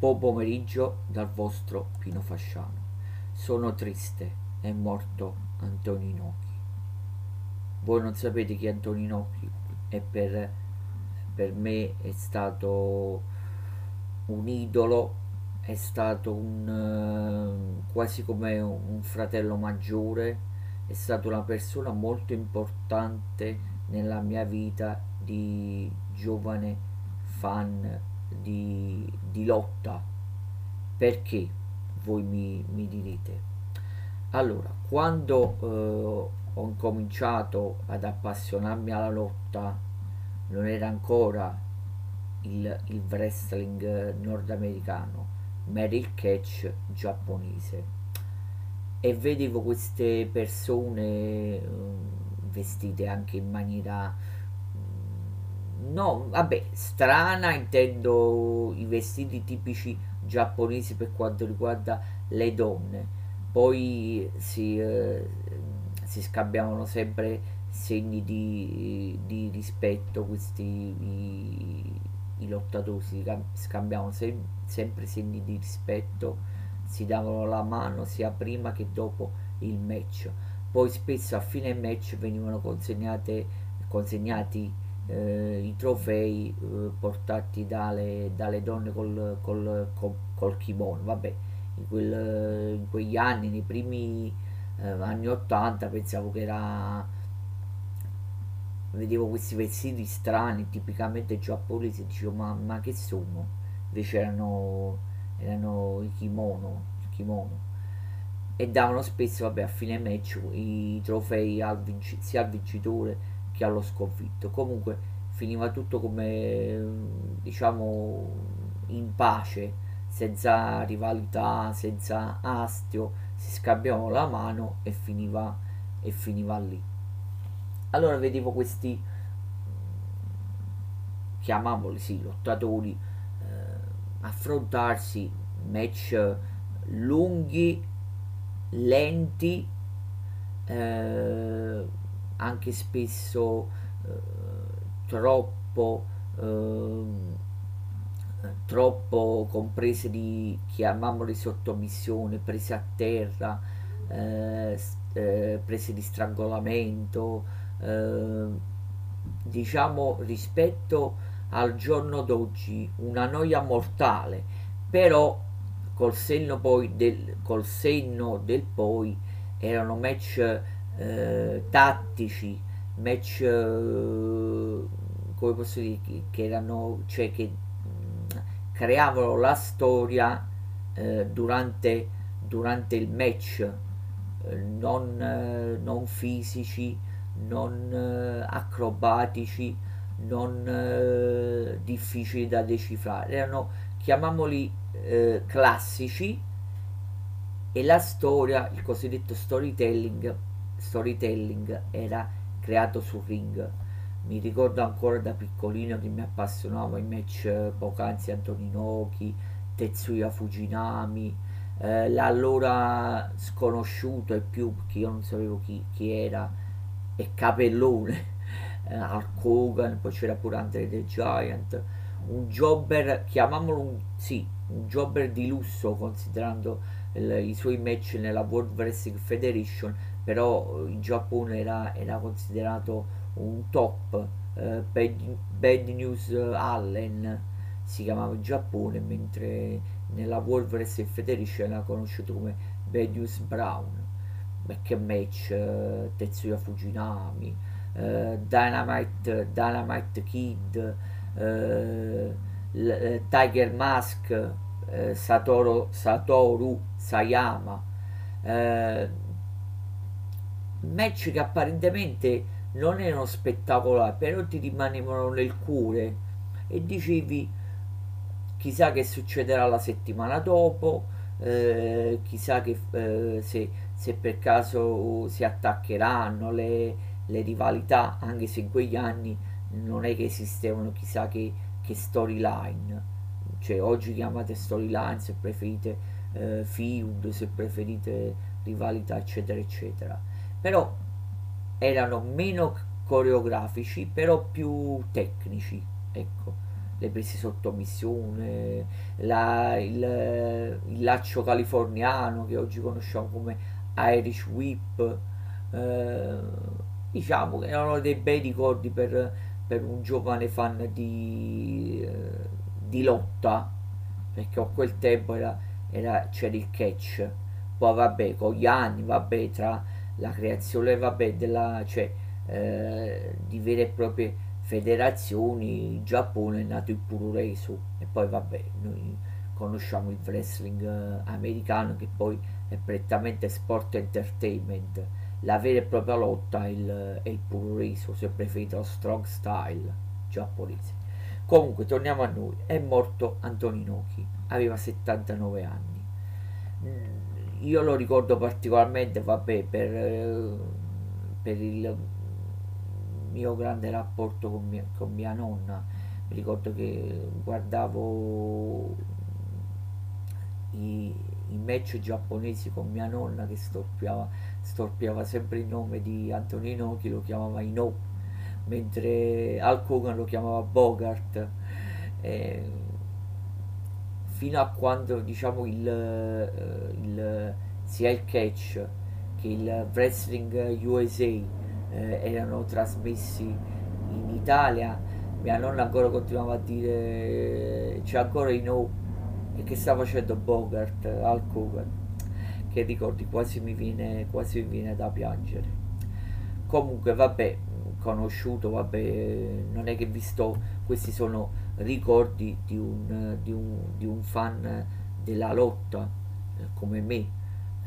Buon pomeriggio dal vostro Pino Fasciano. Sono triste, è morto Antonio Inoki. Voi non sapete chi è Antonio Inoki e per, per me è stato un idolo, è stato un, uh, quasi come un fratello maggiore, è stata una persona molto importante nella mia vita di giovane fan di, di lotta. Perché voi mi, mi direte? Allora, quando eh, ho incominciato ad appassionarmi alla lotta, non era ancora il, il wrestling nordamericano, ma era il catch giapponese. E vedevo queste persone eh, vestite anche in maniera no, vabbè, strana intendo i vestiti tipici giapponesi per quanto riguarda le donne. Poi si, eh, si scambiavano sempre segni di, di rispetto, questi i, i lottatori si scambiavano sem- sempre segni di rispetto, si davano la mano sia prima che dopo il match. Poi spesso a fine match venivano consegnate, consegnati eh, i trofei eh, portati dalle, dalle donne col, col, col, col, kimono. Vabbè, in, quel, in, quegli anni, nei primi eh, anni 80, pensavo che era. Vedevo questi vestiti strani, tipicamente giapponesi, dicevo ma, ma che sono? Invece erano, erano i kimono, il kimono e davano spesso vabbè, a fine match i trofei al sia al vincitore che allo sconfitto. Comunque finiva tutto come diciamo in pace, senza rivalità, senza astio, si scambiavano la mano e finiva, e finiva lì. Allora vedevo questi chiamavoli sì, lottatori eh, affrontarsi match lunghi, lenti, eh, anche spesso eh, troppo eh, troppo comprese di chiamiamole sottomissione prese a terra eh, eh, prese di strangolamento eh, diciamo rispetto al giorno d'oggi una noia mortale. Però col senno poi del, col senno del poi erano match eh, tattici, match eh, come posso dire che erano cioè che mh, creavano la storia eh, durante, durante il match eh, non, eh, non fisici non eh, acrobatici non difficili da decifrare. Erano chiamiamoli classici e la storia il cosiddetto storytelling storytelling era creato sul ring. Mi ricordo ancora da piccolino che mi appassionava i match eh, poc'anzi Antoninoki, Tetsuya Fujinami, eh, l'allora sconosciuto e più perché io non sapevo chi, chi era, e Capellone, eh, Hulk Hogan, poi c'era pure Andre the Giant, un jobber, chiamiamolo un, sì, un jobber di lusso considerando il, i suoi match nella World Wrestling Federation però in Giappone era, era considerato un top eh, Bad, Bad, News Allen si chiamava in Giappone mentre nella World Wrestling Federation era conosciuto come Bad News Brown back match eh, Tetsuya Fujinami eh, Dynamite, Dynamite Kid eh, eh, Tiger Mask eh, Satoru, Satoru Sayama match che apparentemente non erano spettacolari, però ti rimanevano nel cuore. E dicevi chissà che succederà la settimana dopo, eh, chissà che, eh, se, se, per caso si attaccheranno le, le, rivalità, anche se in quegli anni non è che esistevano chissà che, che storyline, cioè oggi chiamate storyline se preferite eh, feud, se preferite rivalità eccetera eccetera però erano meno coreografici però più tecnici ecco. Le prese sotto missione, la, il, il, laccio californiano che oggi conosciamo come Irish Whip, eh, diciamo che erano dei bei ricordi per, per un giovane fan di, eh, di lotta, perché a quel tempo era, era, c'era il catch, poi vabbè con gli anni, vabbè tra la creazione vabbè, della, cioè, eh, di vere e proprie federazioni, in Giappone è nato il Puroresu e poi vabbè, noi conosciamo il wrestling eh, americano che poi è prettamente sport entertainment, la vera e propria lotta è il, è il Puroresu, se preferite lo strong style giapponese. Comunque torniamo a noi, è morto Antoninoki, aveva 79 anni. Mm, io lo ricordo particolarmente, vabbè, per, eh, per il mio grande rapporto con mia, con mia nonna. Mi ricordo che guardavo i, i match giapponesi con mia nonna che storpiava, storpiava sempre il nome di Antonino che lo chiamava Ino, mentre Hulk Hogan lo chiamava Bogart. Eh, fino a quando diciamo il, il sia il catch che il wrestling USA eh, erano trasmessi in Italia. Mia nonna ancora continuava a dire c'è ancora i no e che sta facendo Bogart al cover che ricordi quasi mi viene quasi mi viene da piangere. Comunque vabbè conosciuto vabbè non è che visto questi sono ricordi di un, di un, di un fan della lotta eh, come me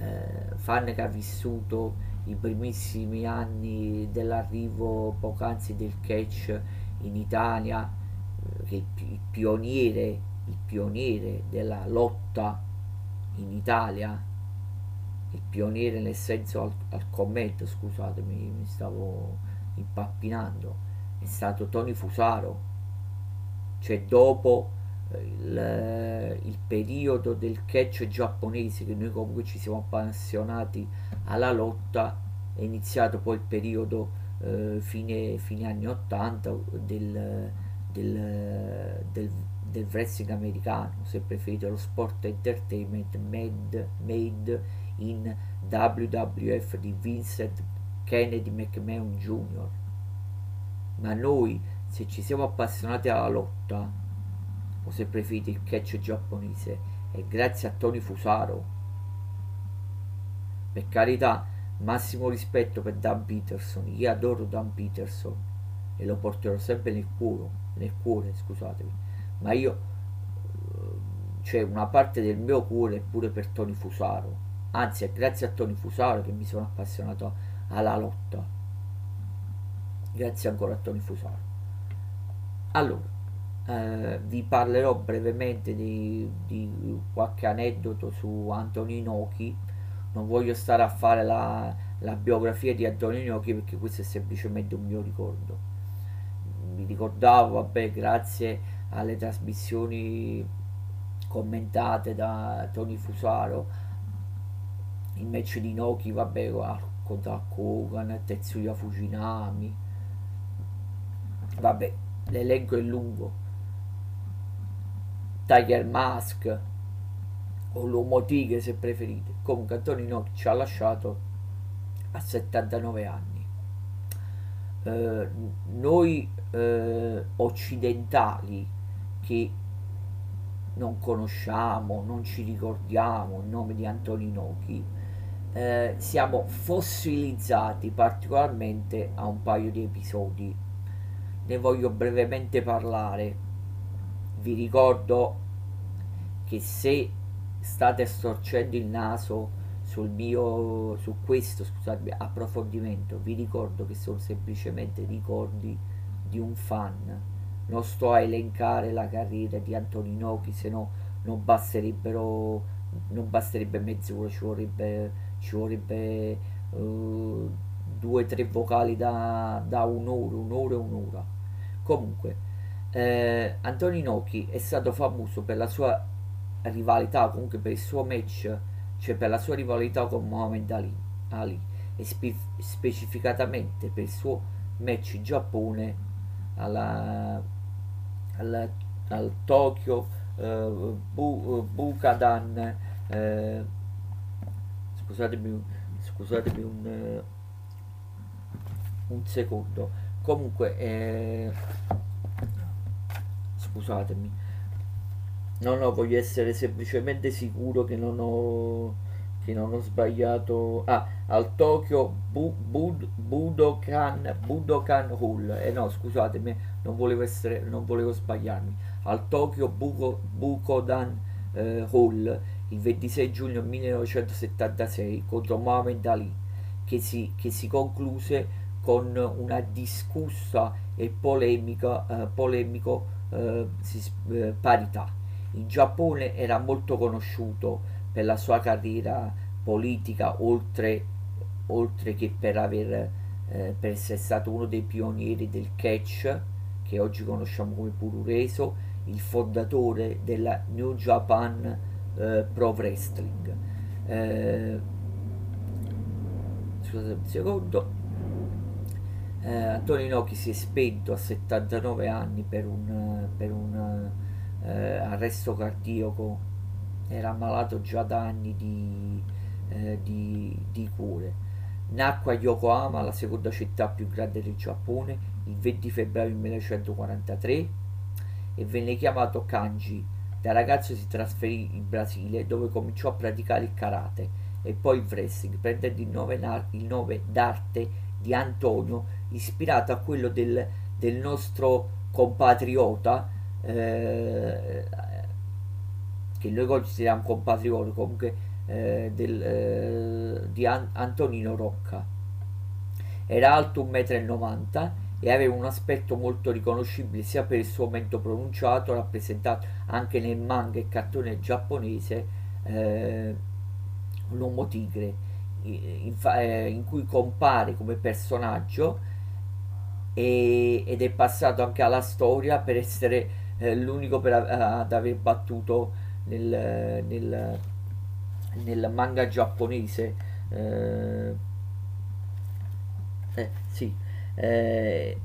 eh, fan che ha vissuto i primissimi anni dell'arrivo poc'anzi del catch in Italia, eh, che il, pioniere, il pioniere della lotta in Italia, il pioniere nel senso al, al commento, scusatemi, mi stavo impappinando, è stato Tony Fusaro, cioè dopo eh, il, il, periodo del catch giapponese che noi comunque ci siamo appassionati alla lotta è iniziato poi il periodo eh, fine, fine, anni 80 del, del, del, del, wrestling americano, se preferite lo sport entertainment made, made in WWF di Vincent Kennedy McMahon Jr. Ma noi, se ci siamo appassionati alla lotta, o se preferite il catch giapponese, è grazie a Tony Fusaro. Per carità, massimo rispetto per Dan Peterson, io adoro Dan Peterson e lo porterò sempre nel cuore, nel cuore scusatemi, ma io, cioè una parte del mio cuore è pure per Tony Fusaro, anzi è grazie a Tony Fusaro che mi sono appassionato alla lotta, grazie ancora a Tony Fusaro. Allora, eh, vi parlerò brevemente di, di qualche aneddoto su Anthony Noki non voglio stare a fare la, la biografia di Antonio Gnocchi perché questo è semplicemente un mio ricordo. Mi ricordavo vabbè grazie alle trasmissioni commentate da Tony Fusaro il match di Noki vabbè contro Kogan Tetsuya Fujinami. Vabbè l'elenco è lungo. Tiger Mask o l'uomo tigre se preferite. Comunque Antonino ci ha lasciato a 79 anni. Eh, noi eh, occidentali che non conosciamo, non ci ricordiamo il nome di Antoninochi, eh, siamo fossilizzati particolarmente a un paio di episodi. Ne voglio brevemente parlare. Vi ricordo che se state storcendo il naso sul mio su questo scusate approfondimento vi ricordo che sono semplicemente ricordi di un fan non sto a elencare la carriera di Antoninochi se no non basterebbero non basterebbe mezz'ora ci vorrebbe ci vorrebbe uh, due o tre vocali da, da un'ora un'ora e un'ora comunque eh, Antoninochi è stato famoso per la sua rivalità comunque per il suo match cioè per la sua rivalità con Muhammad Ali, Ali e spe specificatamente per il suo match in Giappone alla, alla, al Tokyo eh, Bu, Bukadan eh, scusatemi, scusatemi un, eh, un secondo comunque eh, scusatemi. No no voglio essere semplicemente sicuro che non ho che non ho sbagliato. Ah al Tokyo Bu, Bud, Budokan Budokan Hall. Eh no scusatemi non volevo essere non volevo sbagliarmi. Al Tokyo Buko, Bukodan eh, Hall il 26 giugno 1976 contro Muhammad Ali che si, che si concluse con una discussa e polemica, eh, polemico eh, eh, parità. In Giappone era molto conosciuto per la sua carriera politica, oltre, oltre che per, aver, eh, per essere stato uno dei pionieri del catch, che oggi conosciamo come Purureso, il fondatore della New Japan eh, Pro Wrestling. Eh, scusate un secondo eh, Antonio Inoki si è spento a 79 anni per un, per un eh, arresto cardiaco, era ammalato già da anni di, eh, di, di cuore. Nacque a Yokohama, la seconda città più grande del Giappone, il 20 febbraio 1943 e venne chiamato Kanji. Da ragazzo si trasferì in Brasile dove cominciò a praticare il karate e poi il wrestling, prendendo il nome, il nome d'arte di Antonio ispirato a quello del, del nostro compatriota eh, che noi consideriamo compatriota comunque eh, del, eh, di An- Antonino Rocca. Era alto 1,90 m e aveva un aspetto molto riconoscibile sia per il suo mento pronunciato rappresentato anche nel manga e cartone giapponese eh, l'uomo tigre in, eh, in cui compare come personaggio e, ed è passato anche alla storia per essere eh, l'unico per, ad aver battuto nel, nel, nel manga giapponese. Eh, eh, sì, eh,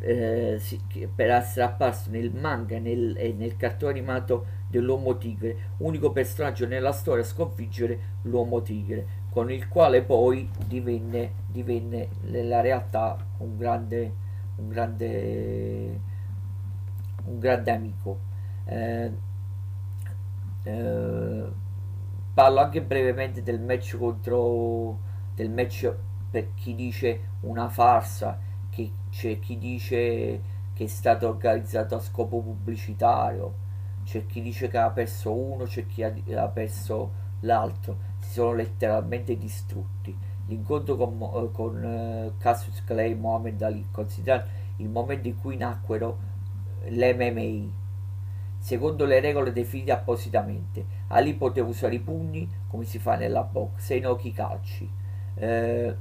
eh, sì, per essere apparso nel manga nel, e nel cartone animato dell'uomo tigre unico personaggio nella storia a sconfiggere l'uomo tigre con il quale poi divenne, divenne nella realtà un grande, un grande, un grande amico. Eh, eh, parlo anche brevemente del match contro del match per chi dice una farsa, che c'è chi dice che è stato organizzato a scopo pubblicitario, c'è chi dice che ha perso uno, c'è chi ha perso l'altro sono letteralmente distrutti. L'incontro con, eh, con uh, Cassius Clay e Mohamed Ali, considerato il momento in cui nacquero eh, l'MMA, secondo le regole definite appositamente. Ali poteva usare i pugni come si fa nella box e i nochi calci. Eh,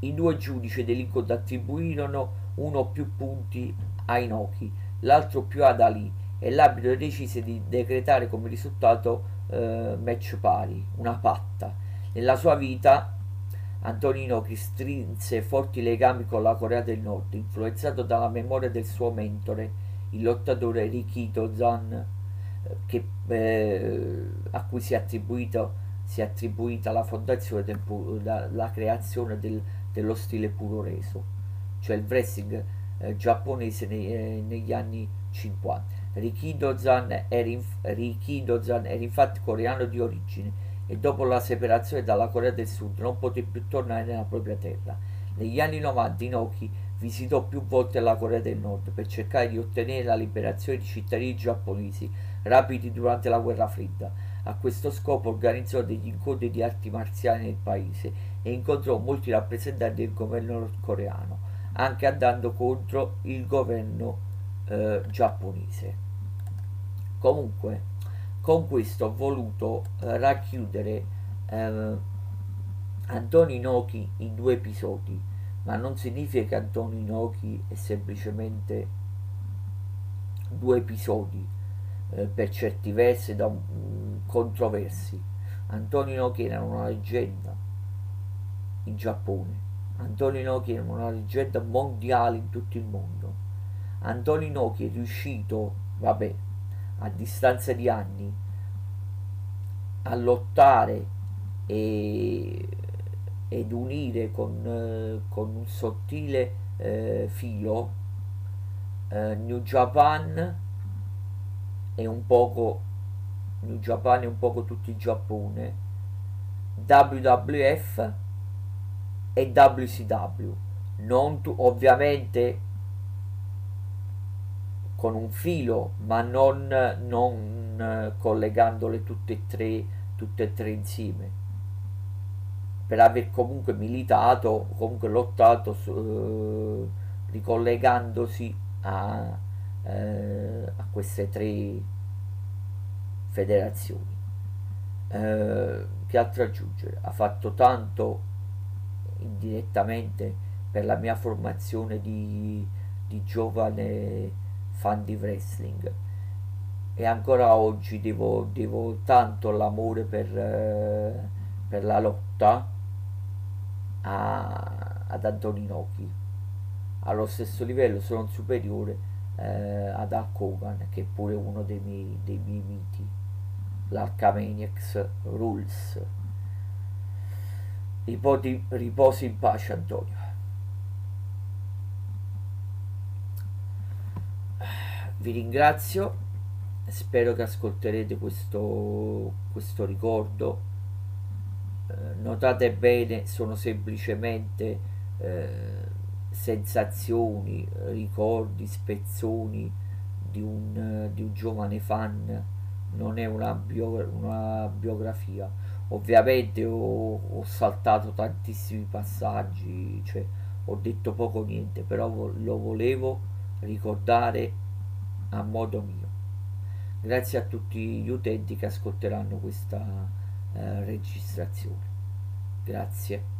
I due giudici dell'incontro attribuirono uno o più punti ai nochi, l'altro più ad Ali e l'arbitro decise di decretare come risultato eh, match pari, una patta. Nella sua vita Antonino che strinse forti legami con la Corea del Nord, influenzato dalla memoria del suo mentore, il lottatore Rikito Zan, eh, che, eh, a cui si è, si è attribuita la fondazione del, la, la creazione del, dello stile puro reso, cioè il wrestling eh, giapponese nei, eh, negli anni 50. Rikidozan era, inf- era infatti coreano di origine e dopo la separazione dalla Corea del Sud non poté più tornare nella propria terra. Negli anni 90 Inoki visitò più volte la Corea del Nord per cercare di ottenere la liberazione di cittadini giapponesi rapiti durante la guerra fredda. A questo scopo organizzò degli incontri di arti marziali nel paese e incontrò molti rappresentanti del governo nordcoreano, anche andando contro il governo eh, giapponese. Comunque, con questo ho voluto eh, racchiudere eh, Antonio Inoki in due episodi, ma non significa che Antonio Inoki è semplicemente due episodi eh, per certi versi da um, controversi. Antonio Inoki era una leggenda in Giappone. Antonio Inoki era una leggenda mondiale in tutto il mondo. Antonio Inoki è riuscito vabbè, a distanza di anni, a lottare e, ed unire con, eh, con un sottile eh, filo eh, New Japan e un poco New Japan e un poco tutto il Giappone WWF e WCW non tu, ovviamente con un filo ma non, non eh, collegandole tutte e tre tutte e tre insieme. Per aver comunque militato comunque lottato eh, ricollegandosi a, eh, a, queste tre federazioni. Eh, che altro aggiungere? Ha fatto tanto indirettamente per la mia formazione di, di giovane fan di wrestling. E ancora oggi devo, devo tanto l'amore per, eh, per la lotta a, ad Antoninoki allo stesso livello sono superiore eh, ad Hulk Hogan che è pure uno dei miei, dei miei miti. l'Arcamaniacs Rules. Riposi, riposi in pace Antonio vi ringrazio. Spero che ascolterete questo, questo ricordo. Eh, notate bene sono semplicemente eh, sensazioni ricordi spezzoni di un, di un giovane fan. Non è una, bio, una biografia. Ovviamente ho, ho, saltato tantissimi passaggi cioè ho detto poco niente però lo volevo ricordare a modo mio. Grazie a tutti gli utenti che ascolteranno questa eh, registrazione. Grazie.